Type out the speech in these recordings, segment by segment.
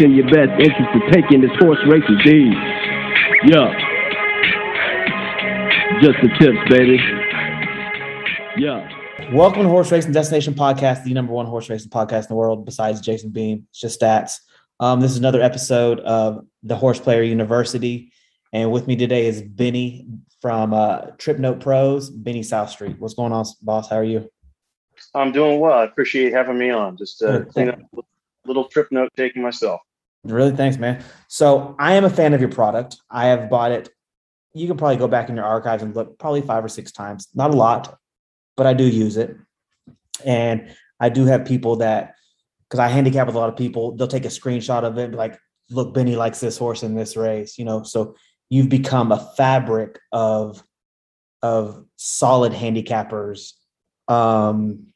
in your best interest to taking this horse race indeed. Yeah. Just the tips, baby. Yeah. Welcome to Horse Racing Destination Podcast, the number one horse racing podcast in the world besides Jason Beam. It's just stats. Um, this is another episode of the Horse Player University. And with me today is Benny from uh, Trip Note Pros, Benny South Street. What's going on, boss? How are you? I'm doing well. I appreciate having me on. Just uh, clean up a little trip note taking myself. Really, thanks, man. So I am a fan of your product. I have bought it. You can probably go back in your archives and look probably five or six times. Not a lot, but I do use it. And I do have people that, because I handicap with a lot of people, they'll take a screenshot of it like, look, Benny likes this horse in this race, you know. So you've become a fabric of of solid handicappers um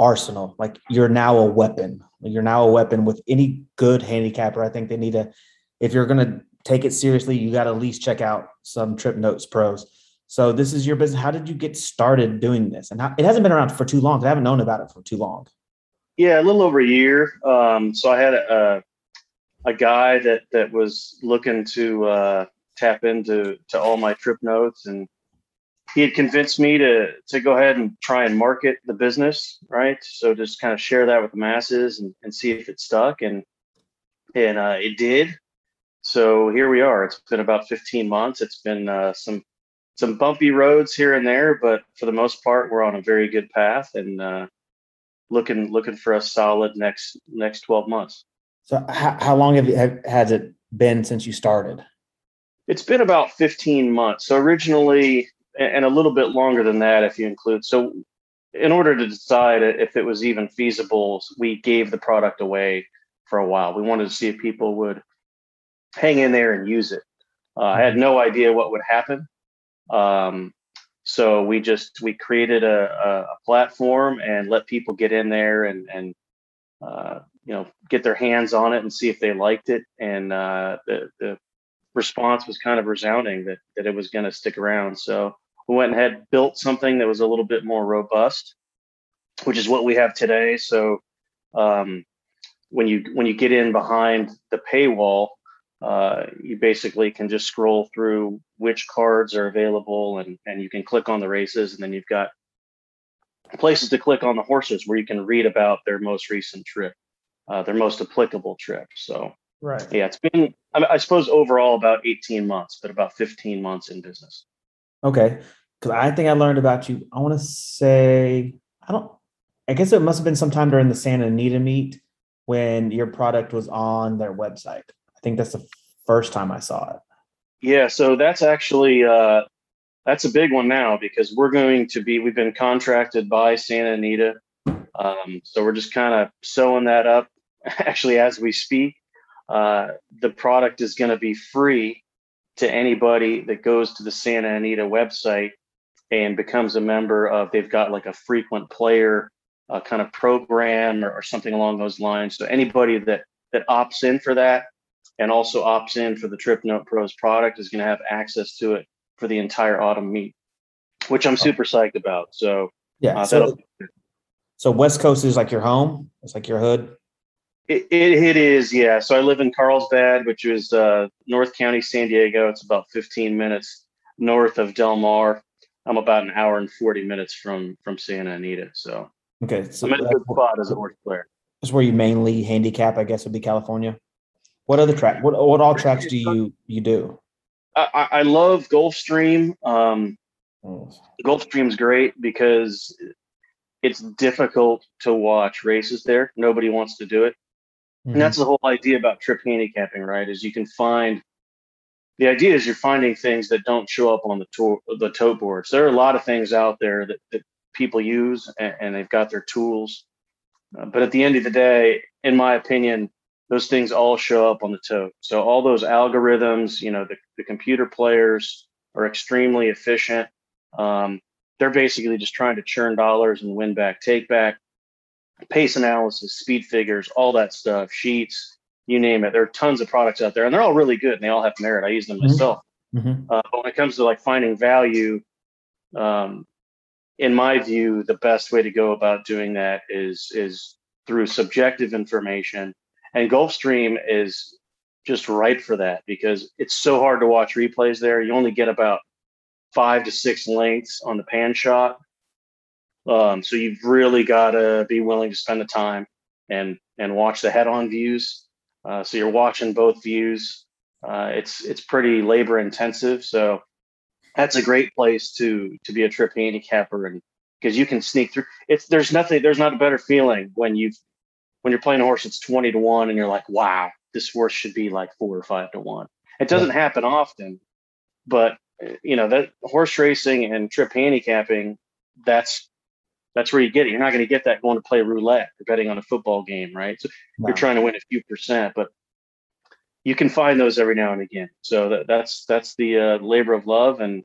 arsenal. Like you're now a weapon. You're now a weapon with any good handicapper. I think they need to if you're going to take it seriously you got to at least check out some trip notes pros. So this is your business. How did you get started doing this? And how, it hasn't been around for too long. I haven't known about it for too long. Yeah a little over a year. Um so i had a a guy that that was looking to uh tap into to all my trip notes and he had convinced me to to go ahead and try and market the business right? So just kind of share that with the masses and, and see if it stuck and and uh, it did. So here we are. It's been about 15 months. It's been uh, some some bumpy roads here and there but for the most part we're on a very good path and uh, looking looking for a solid next next 12 months. So how, how long have you have, has it been since you started? It's been about 15 months. So originally, and a little bit longer than that if you include. So, in order to decide if it was even feasible, we gave the product away for a while. We wanted to see if people would hang in there and use it. Uh, I had no idea what would happen. Um, so we just we created a, a, platform and let people get in there and and uh, you know get their hands on it and see if they liked it. And uh, the the response was kind of resounding that that it was going to stick around. So we went and had built something that was a little bit more robust, which is what we have today. So um, when you when you get in behind the paywall, uh, you basically can just scroll through which cards are available, and and you can click on the races, and then you've got places to click on the horses where you can read about their most recent trip, uh, their most applicable trip. So Right. Yeah, it's been, I, mean, I suppose, overall about 18 months, but about 15 months in business. Okay. Because I think I learned about you, I want to say, I don't, I guess it must have been sometime during the Santa Anita meet when your product was on their website. I think that's the first time I saw it. Yeah. So that's actually, uh, that's a big one now because we're going to be, we've been contracted by Santa Anita. Um, so we're just kind of sewing that up actually as we speak. Uh, the product is going to be free to anybody that goes to the Santa Anita website and becomes a member of. They've got like a frequent player uh, kind of program or, or something along those lines. So anybody that that opts in for that and also opts in for the Trip Note Pros product is going to have access to it for the entire autumn meet, which I'm super psyched about. So yeah, uh, so, so West Coast is like your home. It's like your hood. It, it, it is, yeah. So I live in Carlsbad, which is uh, North County, San Diego. It's about 15 minutes north of Del Mar. I'm about an hour and 40 minutes from from Santa Anita. So okay, so I'm in a good spot as a horse player. That's where you mainly handicap, I guess, would be California. What other track? What what all tracks do you you do? I, I love Gulfstream. Um, oh. Gulfstream's great because it's difficult to watch races there. Nobody wants to do it. Mm-hmm. And that's the whole idea about trip handicapping, right? Is you can find the idea is you're finding things that don't show up on the tour the tote boards. There are a lot of things out there that, that people use and, and they've got their tools. Uh, but at the end of the day, in my opinion, those things all show up on the tote. So all those algorithms, you know, the, the computer players are extremely efficient. Um, they're basically just trying to churn dollars and win back take back pace analysis, speed figures, all that stuff, sheets, you name it. There are tons of products out there, and they're all really good, and they all have merit. I use them mm-hmm. myself. Mm-hmm. Uh, but when it comes to like finding value, um, in my view, the best way to go about doing that is is through subjective information And Gulfstream is just right for that because it's so hard to watch replays there. You only get about five to six lengths on the pan shot. Um, so you've really got to be willing to spend the time and and watch the head-on views. Uh, so you're watching both views. Uh, it's it's pretty labor intensive. So that's a great place to to be a trip handicapper and because you can sneak through. It's there's nothing there's not a better feeling when you when you're playing a horse it's twenty to one and you're like, wow, this horse should be like four or five to one. It doesn't happen often, but you know that horse racing and trip handicapping, that's that's where you get it. You're not going to get that going to play roulette or betting on a football game, right? So no. you're trying to win a few percent, but you can find those every now and again. So that, that's that's the uh, labor of love, and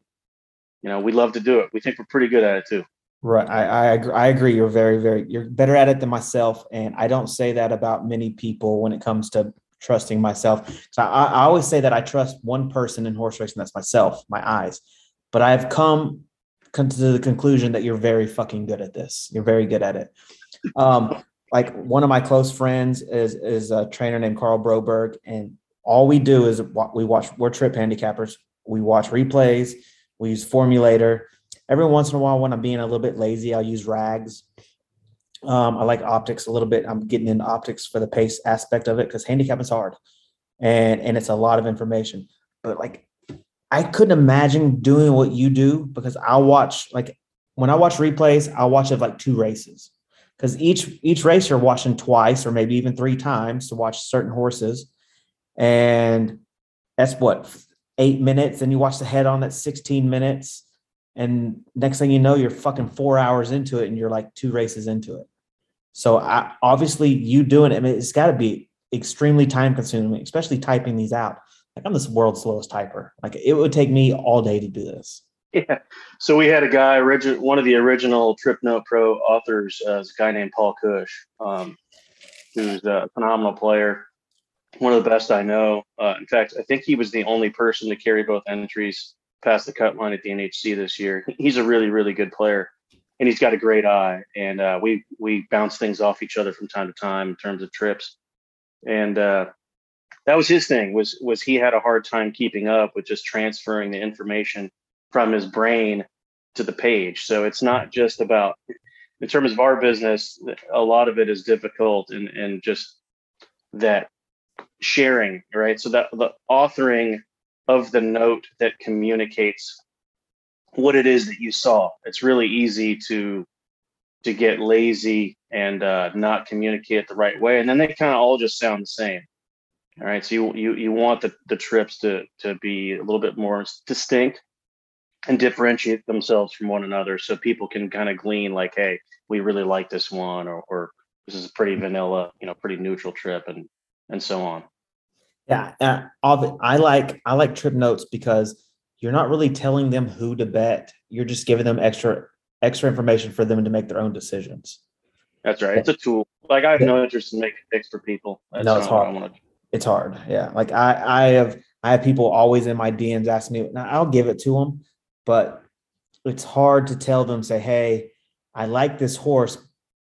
you know we love to do it. We think we're pretty good at it too. Right. I, I agree. I agree. You're very, very, you're better at it than myself. And I don't say that about many people when it comes to trusting myself. So I, I always say that I trust one person in horse racing. That's myself, my eyes. But I've come, come to the conclusion that you're very fucking good at this. You're very good at it. Um, like one of my close friends is, is a trainer named Karl Broberg. And all we do is we watch, we're trip handicappers. We watch replays. We use formulator every once in a while when I'm being a little bit lazy, I'll use rags. Um, I like optics a little bit. I'm getting into optics for the pace aspect of it because handicap is hard and and it's a lot of information. But like I couldn't imagine doing what you do because I'll watch like when I watch replays, I'll watch of like two races. Because each each race you're watching twice or maybe even three times to watch certain horses. And that's what eight minutes. And you watch the head on that's 16 minutes and next thing you know you're fucking four hours into it and you're like two races into it so I, obviously you doing it I mean, it's got to be extremely time consuming especially typing these out like i'm the world's slowest typer like it would take me all day to do this yeah so we had a guy one of the original trip note pro authors uh, is a guy named paul cush um, who's a phenomenal player one of the best i know uh, in fact i think he was the only person to carry both entries past the cut line at the NHC this year. He's a really, really good player, and he's got a great eye. And uh, we we bounce things off each other from time to time in terms of trips. And uh, that was his thing was was he had a hard time keeping up with just transferring the information from his brain to the page. So it's not just about in terms of our business. A lot of it is difficult and and just that sharing, right? So that the authoring of the note that communicates what it is that you saw. It's really easy to to get lazy and uh, not communicate the right way, and then they kind of all just sound the same. All right, so you you you want the the trips to to be a little bit more distinct and differentiate themselves from one another, so people can kind of glean like, hey, we really like this one, or or this is a pretty vanilla, you know, pretty neutral trip, and and so on. Yeah, uh, I like I like trip notes because you're not really telling them who to bet. You're just giving them extra extra information for them to make their own decisions. That's right. It's a tool. Like I have no interest in making picks for people. That's no, it's hard. It's hard. Yeah. Like I I have I have people always in my DMs asking me. Now I'll give it to them, but it's hard to tell them say, hey, I like this horse,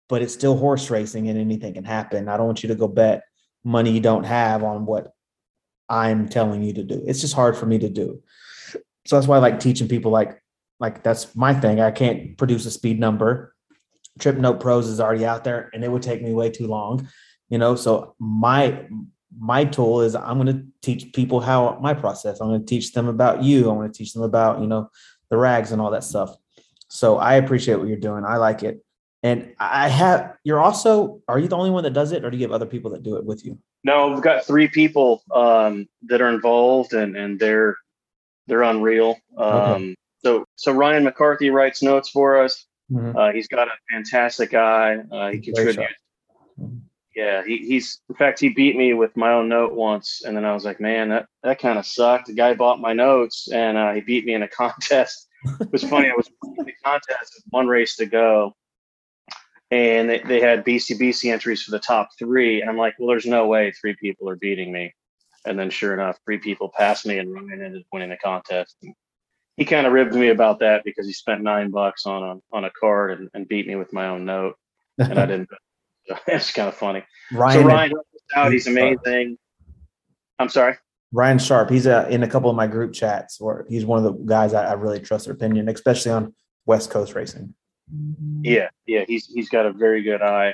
but it's still horse racing and anything can happen. I don't want you to go bet money you don't have on what I'm telling you to do. It's just hard for me to do. So that's why I like teaching people like like that's my thing. I can't produce a speed number. Trip Note Pros is already out there and it would take me way too long. You know, so my my tool is I'm going to teach people how my process. I'm going to teach them about you. I'm going to teach them about, you know, the rags and all that stuff. So I appreciate what you're doing. I like it. And I have you're also are you the only one that does it or do you have other people that do it with you? No, we've got three people um, that are involved, and and they're they're unreal. Um, okay. So so Ryan McCarthy writes notes for us. Mm-hmm. Uh, he's got a fantastic eye. Uh, he contributes. Yeah, he, he's in fact he beat me with my own note once, and then I was like, man, that that kind of sucked. The guy bought my notes, and uh, he beat me in a contest. it was funny. I was in the contest with one race to go, and they, they had BCBC entries for the top three. And I'm like, well, there's no way three people are beating me. And then sure enough, three people passed me and Ryan ended up winning the contest. And he kind of ribbed me about that because he spent nine bucks on a on a card and, and beat me with my own note. And I didn't. It's kind of funny. Ryan, so Ryan out. He's amazing. I'm sorry. Ryan Sharp. He's uh, in a couple of my group chats, or he's one of the guys I, I really trust their opinion, especially on West Coast racing. Yeah, yeah, he's he's got a very good eye.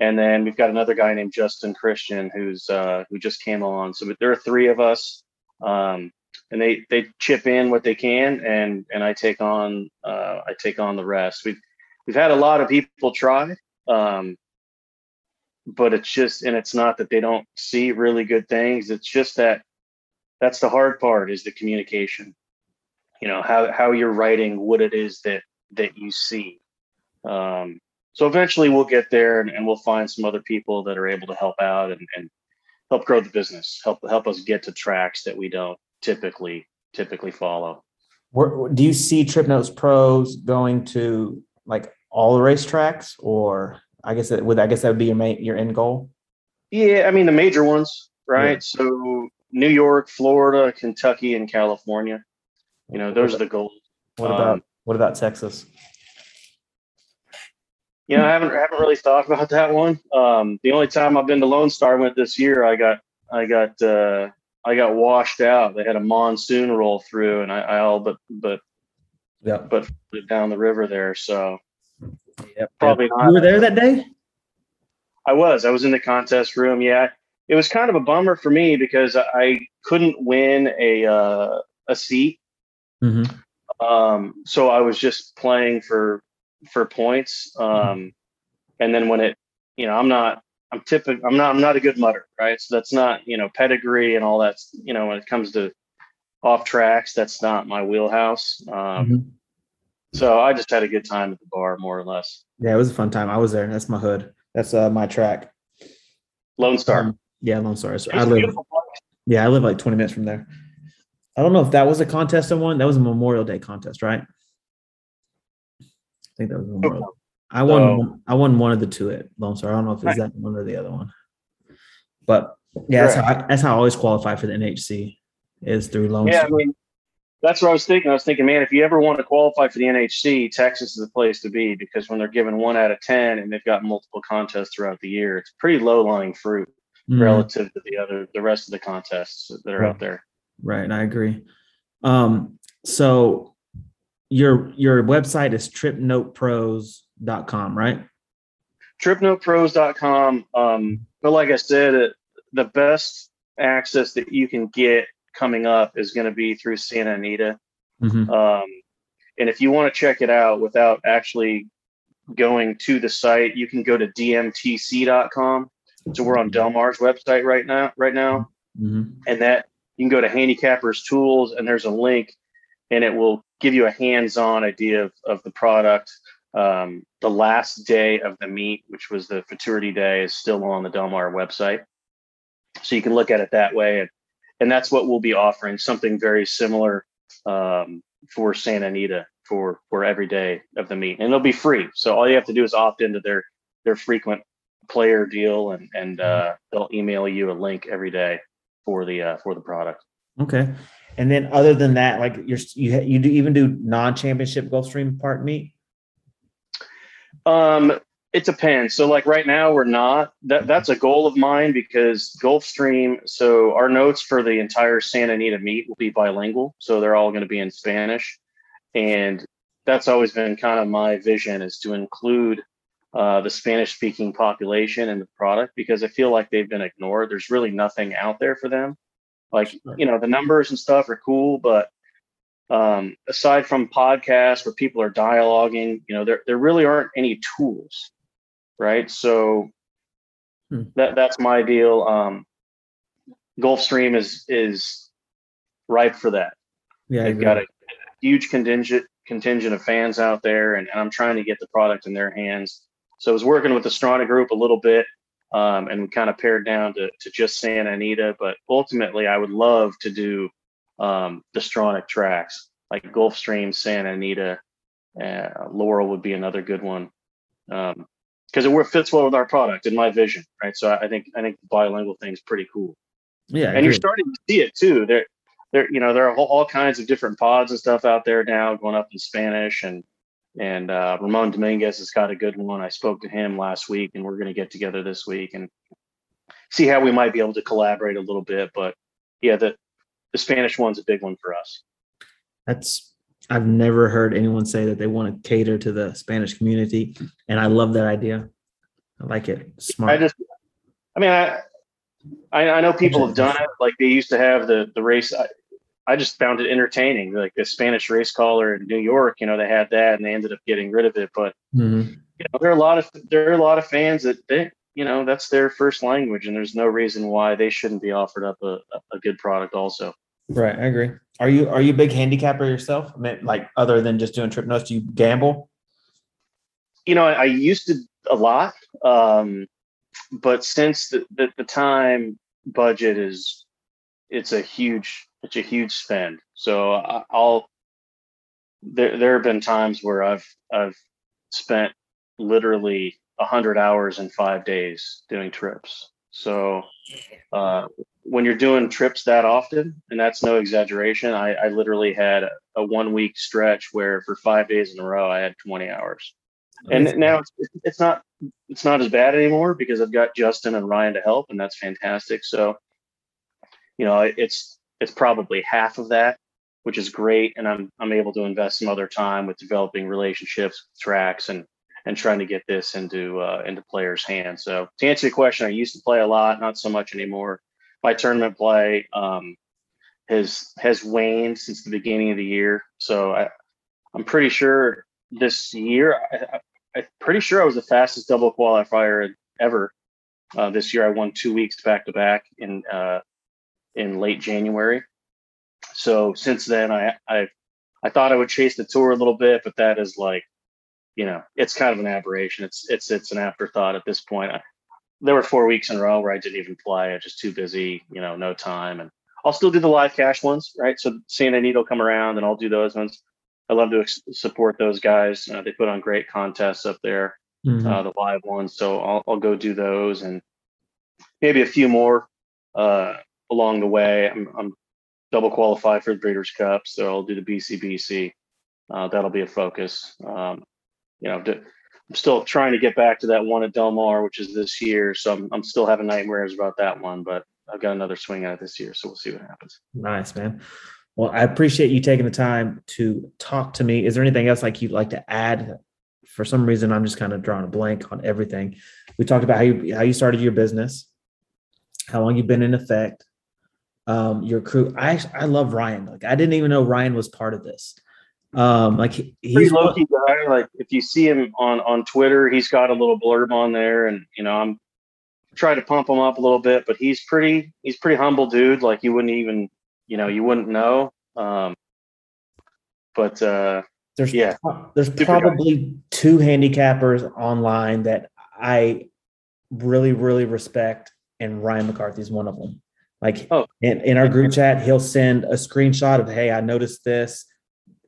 And then we've got another guy named Justin Christian who's uh, who just came on. So there are three of us, um, and they they chip in what they can, and and I take on uh, I take on the rest. We've we've had a lot of people try, um, but it's just and it's not that they don't see really good things. It's just that that's the hard part is the communication. You know how how you're writing what it is that that you see. Um, so eventually we'll get there and, and, we'll find some other people that are able to help out and, and help grow the business, help help us get to tracks that we don't typically typically follow. Where, do you see Trip Notes Pros going to like all the racetracks, or I guess that would I guess that would be your main your end goal? Yeah, I mean the major ones, right? Yeah. So New York, Florida, Kentucky, and California. You know, those are the goals. What about um, what about Texas? You know, I haven't haven't really thought about that one. Um, the only time I've been to Lone Star went this year. I got I got uh, I got washed out. They had a monsoon roll through, and I, I all but but yeah, but down the river there. So yep. probably not. You were there that day. I was. I was in the contest room. Yeah, it was kind of a bummer for me because I couldn't win a uh, a seat. Mm-hmm. Um, so I was just playing for for points. Mm-hmm. Um, and then when it, you know, I'm not, I'm typical, I'm not, I'm not a good mutter, right? So that's not, you know, pedigree and all that, you know, when it comes to off tracks, that's not my wheelhouse. Um, mm-hmm. So I just had a good time at the bar, more or less. Yeah, it was a fun time. I was there. That's my hood. That's uh, my track. Lone Star. Um, yeah, Lone Star. So I live. Yeah, I live like 20 minutes from there. I don't know if that was a contest I won. That was a Memorial Day contest, right? I think that was Memorial. I won. So, I won one of the two at Lone Star. I don't know if it's that one or the other one, but yeah, that's how, I, that's how I always qualify for the NHC is through Lone yeah, Star. I mean, that's what I was thinking. I was thinking, man, if you ever want to qualify for the NHC, Texas is the place to be because when they're given one out of ten and they've got multiple contests throughout the year, it's pretty low lying fruit mm-hmm. relative to the other the rest of the contests that are right. out there. Right, I agree. Um, so your your website is tripnotepros.com, right? Tripnotepros.com. Um, but like I said, the best access that you can get coming up is going to be through Santa Anita. Mm-hmm. Um, and if you want to check it out without actually going to the site, you can go to dmtc.com. So we're on Del Mar's website right now, right now. Mm-hmm. And that you can go to handicappers tools and there's a link and it will give you a hands-on idea of, of the product. Um, the last day of the meet, which was the Futurity Day, is still on the Del Mar website, so you can look at it that way, and and that's what we'll be offering something very similar um, for Santa Anita for for every day of the meet, and it'll be free. So all you have to do is opt into their their frequent player deal, and and uh, they'll email you a link every day for the uh, for the product. Okay. And then other than that, like you're you you do even do non-championship Gulfstream Park meet? Um, it depends. So like right now we're not. That that's a goal of mine because Gulfstream. So our notes for the entire Santa Anita meet will be bilingual. So they're all going to be in Spanish, and that's always been kind of my vision is to include uh, the Spanish speaking population in the product because I feel like they've been ignored. There's really nothing out there for them. Like, you know, the numbers and stuff are cool, but um, aside from podcasts where people are dialoguing, you know, there, there really aren't any tools, right? So hmm. that that's my deal. Um, Gulfstream is is ripe for that. Yeah, they've got a huge contingent contingent of fans out there, and, and I'm trying to get the product in their hands. So I was working with the Stronach Group a little bit um, and we kind of pared down to, to just Santa Anita. But ultimately, I would love to do um, the Stronach tracks like Gulfstream, Santa Anita, uh, Laurel would be another good one because it fits well with our product and my vision, right? So I think I think the bilingual thing is pretty cool. Yeah, and you're starting to see it too. There, there, you know, there are all kinds of different pods and stuff out there now going up in Spanish and and uh, Ramon Dominguez has got a good one. I spoke to him last week, and we're going to get together this week. And see how we might be able to collaborate a little bit. But yeah, the the Spanish one's a big one for us. That's I've never heard anyone say that they want to cater to the Spanish community, and I love that idea. I like it. Smart. I just, I mean, I, I, I know people have done it. Like they used to have the the race. I, I just found it entertaining. Like the Spanish race caller in New York, you know, they had that and they ended up getting rid of it. But Mhm. you know, there are a lot of there are a lot of fans that they, you know, that's their first language, and there's no reason why they shouldn't be offered up a, a good product also. Right, I agree. Are you are you a big handicapper yourself? I mean, like other than just doing trip notes, do you gamble? you know, I, I used to a lot, um, but since the, the, the time budget is, it's a huge, it's a huge spend. So I, I'll, there, there have been times where I've, I've spent literally a hundred hours in five days doing trips. So, uh, when you're doing trips that often, and that's no exaggeration, I, I literally had a, a one week stretch where for five days in a row, I had 20 hours and now it's, it's not it's not as bad anymore because I've got Justin and Ryan to help, and that's fantastic. So, you know, it's it's probably half of that, which is great, and I'm I'm able to invest some other time with developing relationships, with tracks, and and trying to get this into uh, into players' hands. So, to answer your question, I used to play a lot, not so much anymore. My tournament play um, has has waned since the beginning of the year, so I, I'm pretty sure this year. I, I'm pretty sure I was the fastest double qualifier ever. Uh, this year, I won two weeks back to back in uh, in late January. So since then, I I I thought I would chase the tour a little bit, but that is like, you know, it's kind of an aberration. It's it's it's an afterthought at this point. I, there were four weeks in a row where I didn't even play. I was just too busy, you know, no time. And I'll still do the live cash ones, right? So San Anita will come around and I'll do those ones. I love to ex- support those guys. Uh, they put on great contests up there, Mhm. uh, the live ones. So I'll, I'll go do those and maybe a few more uh, along the way. I'm, I'm double qualified for the Breeders' Cup, so I'll do the BCBC. Uh, that'll be a focus. Um, you know, to, I'm still trying to get back to that one at Del Mar, which is this year. So I'm, I'm still having nightmares about that one, but I've got another swing at it this year. So we'll see what happens. Nice, man. Well, I appreciate you taking the time to talk to me. Is there anything else like you'd like to add? For some reason, I'm just kind of drawing a blank on everything. We talked about how you how you started your business, how long you've been in effect, um, your crew. I I love Ryan. Like I didn't even know Ryan was part of this. Um, like he- he's low key guy. Like if you see him on on Twitter, he's got a little blurb on there, and you know I'm trying to pump him up a little bit, but he's pretty he's pretty humble dude. Like you wouldn't even you know you wouldn't know. Um, but uh, there's Yeah. there's Super probably two handicappers online that I really really respect, and Ryan McCarthy is one of them. Like Oh. in, in our group chat, he'll send a screenshot of, "Hey, I noticed this,"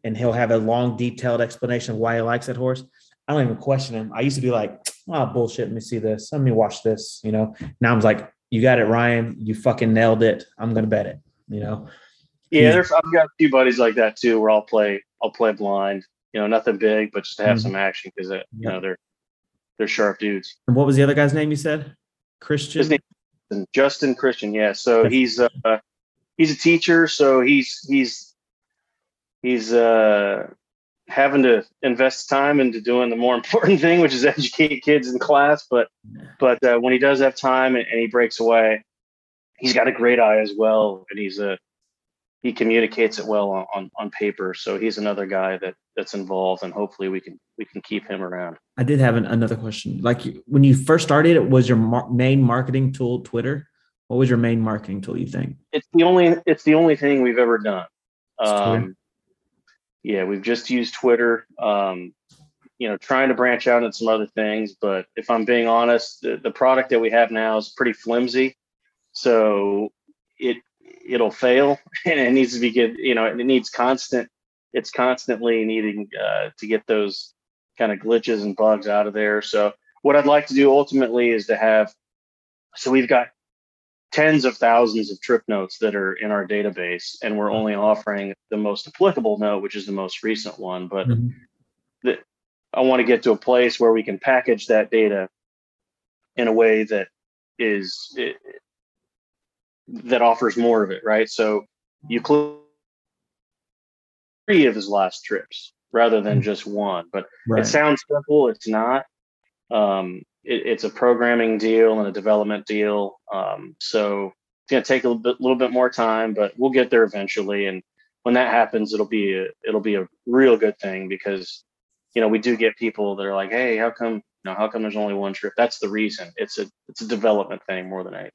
and he'll have a long detailed explanation of why he likes that horse. I don't even question him. I used to be like, "Oh bullshit, let me see this. Let me watch this." You know. Now I'm like, "You got it, Ryan. You fucking nailed it. I'm gonna bet it." You know. yeah, He's- there's I've got a few buddies like that too, where I'll play I'll play blind. You know, nothing big, but just to have Mhm. some action because you Yeah. know they're they're sharp dudes. And what was the other guy's name you said? Christian. His name Justin Christian, yeah. So he's uh he's a teacher, so he's he's he's uh having to invest time into doing the more important thing, which is educate kids in class. But but uh, when he does have time and, and he breaks away, he's got a great eye as well, and he's a he communicates it well on, on, on paper. So he's another guy that that's involved, and hopefully we can we can keep him around. I did have an, another question. Like when you first started, it was your mar- main marketing tool Twitter. What was your main marketing tool? You think? it's the only it's the only thing we've ever done. Um, yeah, we've just used Twitter. Um, you know, trying to branch out into some other things, but if I'm being honest, the, the product that we have now is pretty flimsy, so it it'll fail and it needs to be good. You know, it needs constant. It's constantly needing uh, to get those kind of glitches and bugs out of there. So what I'd like to do ultimately is to have. So we've got tens of thousands of trip notes that are in our database and we're only offering the most applicable note which is the most recent one but Mhm. the, i want to get to a place where we can package that data in a way that is it, that offers more of it, right? So you close three of his last trips rather than just one. But Right. it sounds simple. It's not. Um, it, it's a programming deal and a development deal. Um, so it's going to take a little bit, little bit more time, but we'll get there eventually. And when that happens, it'll be a, it'll be a real good thing because you know we do get people that are like, hey, how come you know how come there's only one trip? That's the reason. It's a it's a development thing more than anything.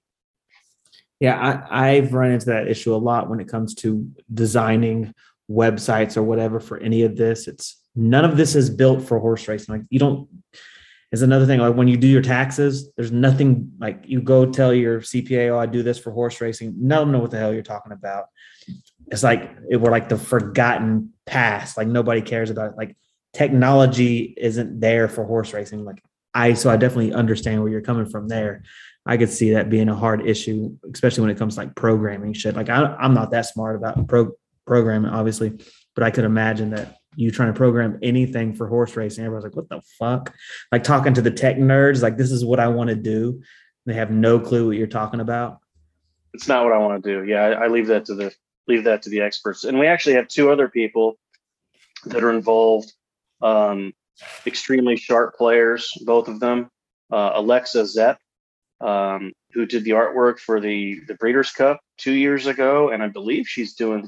Yeah, I, I've run into that issue a lot when it comes to designing websites or whatever for any of this. It's none of this is built for horse racing. Like you don't is another thing. Like when you do your taxes, there's nothing like you go tell your CPA, oh, I do this for horse racing. Them know what the hell you're talking about. It's like it, we're like the forgotten past. Like nobody cares about it. Like technology isn't there for horse racing. Like I, so I definitely understand where you're coming from there. I could see that being a hard issue, especially when it comes to like programming shit. Like I, I'm not that smart about pro programming, obviously, but I could imagine that you trying to program anything for horse racing, Everybody's like, what the fuck? Like talking to the tech nerds, like this is what I want to do. They have no clue what you're talking about. It's not what I want to do. Yeah, I, I leave that to the leave that to the experts. And we actually have two other people that are involved. Um, extremely sharp players, both of them. Uh, Alexa Zepp, um, who did the artwork for the the Breeders' Cup two years ago, and I believe she's doing.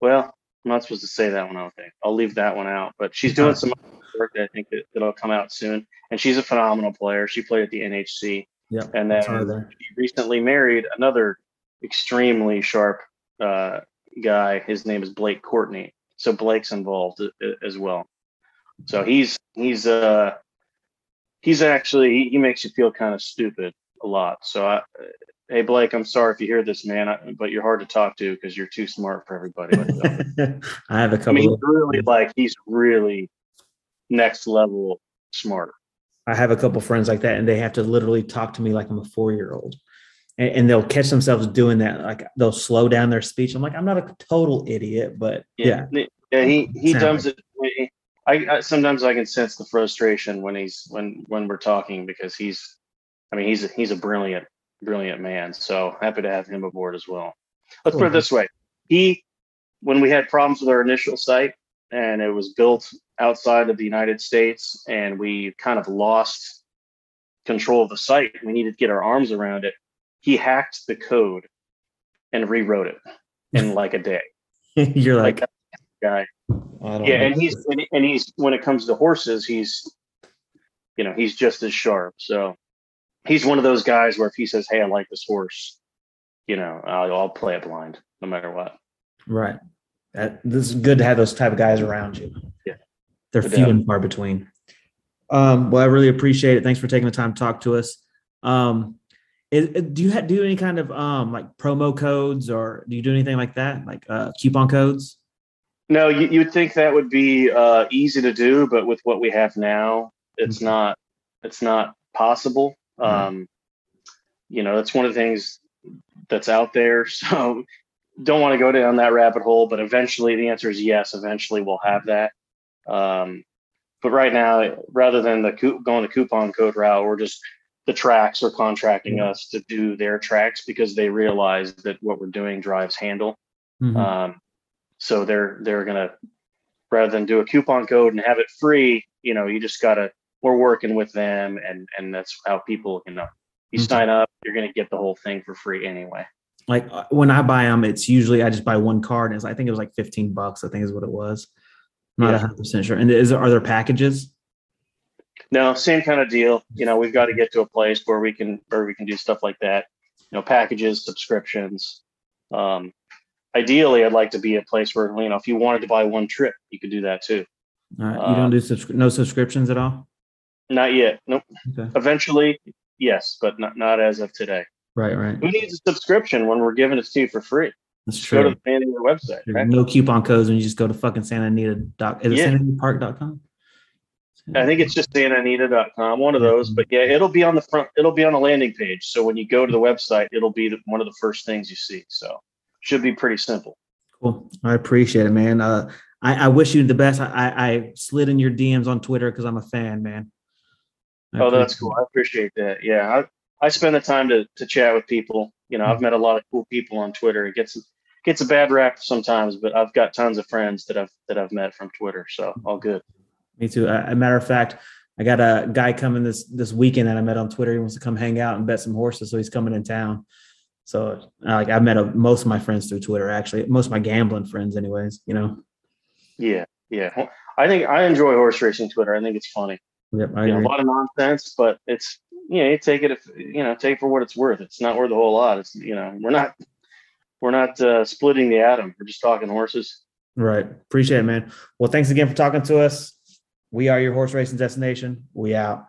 Well, I'm not supposed to say that one. I don't think I'll leave that one out. But she's doing some work that I think that, that'll come out soon, and she's a phenomenal player. She played at the NHC, Yeah. and then she recently married another extremely sharp uh, guy. His name is Blake Courtney. So Blake's involved as well. So he's he's uh he's actually he, he makes you feel kind of stupid a lot. So I, hey Blake, I'm sorry if you hear this, man, I, but you're hard to talk to because you're too smart for everybody. Um, I have a couple. I mean, he's of, really like he's really next level smarter. I have a couple friends like that, and they have to literally talk to me like I'm a four year old, and, and they'll catch themselves doing that. Like they'll slow down their speech. I'm like, I'm not a total idiot, but yeah, yeah. He he Sound does it. I, I sometimes I can sense the frustration when he's when when we're talking because he's, I mean he's a, he's a brilliant brilliant man. So happy to have him aboard as well. Let's put it this mm-hmm. way: he when we had problems with our initial site and it was built outside of the United States and we kind of lost control of the site, we needed to get our arms around it. He hacked the code and rewrote it in like a day. you're like, Like that guy. Yeah, know. and he's and he's when it comes to horses, he's you know he's just as sharp. So he's one of those guys where if he says, "Hey, I like this horse," you know, I'll, I'll play it blind no matter what. right. That, this is good to have those type of guys around you. Yeah. they're few and far between. Um, well, I really appreciate it. Thanks for taking the time to talk to us. Um, is, do you have, do any kind of um like promo codes or do you do anything like that, like uh, coupon codes? No, you, you'd think that would be uh, easy to do, but with what we have now, it's Mhm. not. It's not possible. Right. Um, you know, that's one of the things that's out there. So don't want to go down that rabbit hole, but eventually the answer is yes. Eventually we'll have that. Um, but right now, rather than the coup- going the coupon code route, we're just the tracks are contracting Yeah. us to do their tracks because they realize that what we're doing drives handle. Mhm. Um, so they're they're gonna rather than do a coupon code and have it free, you know, you just gotta we're working with them and and that's how people, you know, you Mhm. sign up, you're gonna get the whole thing for free anyway. like uh, when I buy them, it's usually I just buy one card. And it's, I think it was like 15 bucks. I think is what it was. I'm not Yeah. 100 percent sure. And is there, are there packages? No, same kind of deal. You know, we've got to get to a place where we can where we can do stuff like that. You know, packages, subscriptions. Um, ideally, I'd like to be a place where you know, if you wanted to buy one trip, you could do that too. All right. you Uh, don't do subscri- no subscriptions at all. Not yet. Nope. Okay. Eventually, yes, but not not as of today. Right. Right. Who needs a subscription when we're giving it to you for free? That's Just go to the San Diego website, right? no coupon codes when you just go to fucking Santa Anita doc. Is it Yeah. Santa? I think it's just santanita.com, one of those. But yeah, it'll be on the front. It'll be on the landing page. So when you go to the website, it'll be the, one of the first things you see. So should be pretty simple. Cool. I appreciate it, man. Uh, I, I wish you the best. I, I slid in your DMs on Twitter because I'm a fan, man. I Oh, that's cool. I appreciate that. Yeah, I I spend the time to to chat with people. You know, I've met a lot of cool people on Twitter. It gets gets a bad rap sometimes, but I've got tons of friends that I've that I've met from Twitter. So all good. Me too. Uh, a matter of fact, I got a guy coming this this weekend that I met on Twitter. He wants to come hang out and bet some horses, so he's coming in town. So uh, like I met a, most of my friends through Twitter. Actually, most of my gambling friends, anyways. You know. Yeah, yeah. I think I enjoy horse racing Twitter. I think it's funny. Yep, I You know, a lot of nonsense, but it's you know you take it if you know take it for what it's worth. It's not worth a whole lot. It's you know we're not we're not uh, splitting the atom. We're just talking horses. Right. Appreciate it, man. Well, thanks again for talking to us. We are your horse racing destination. We out.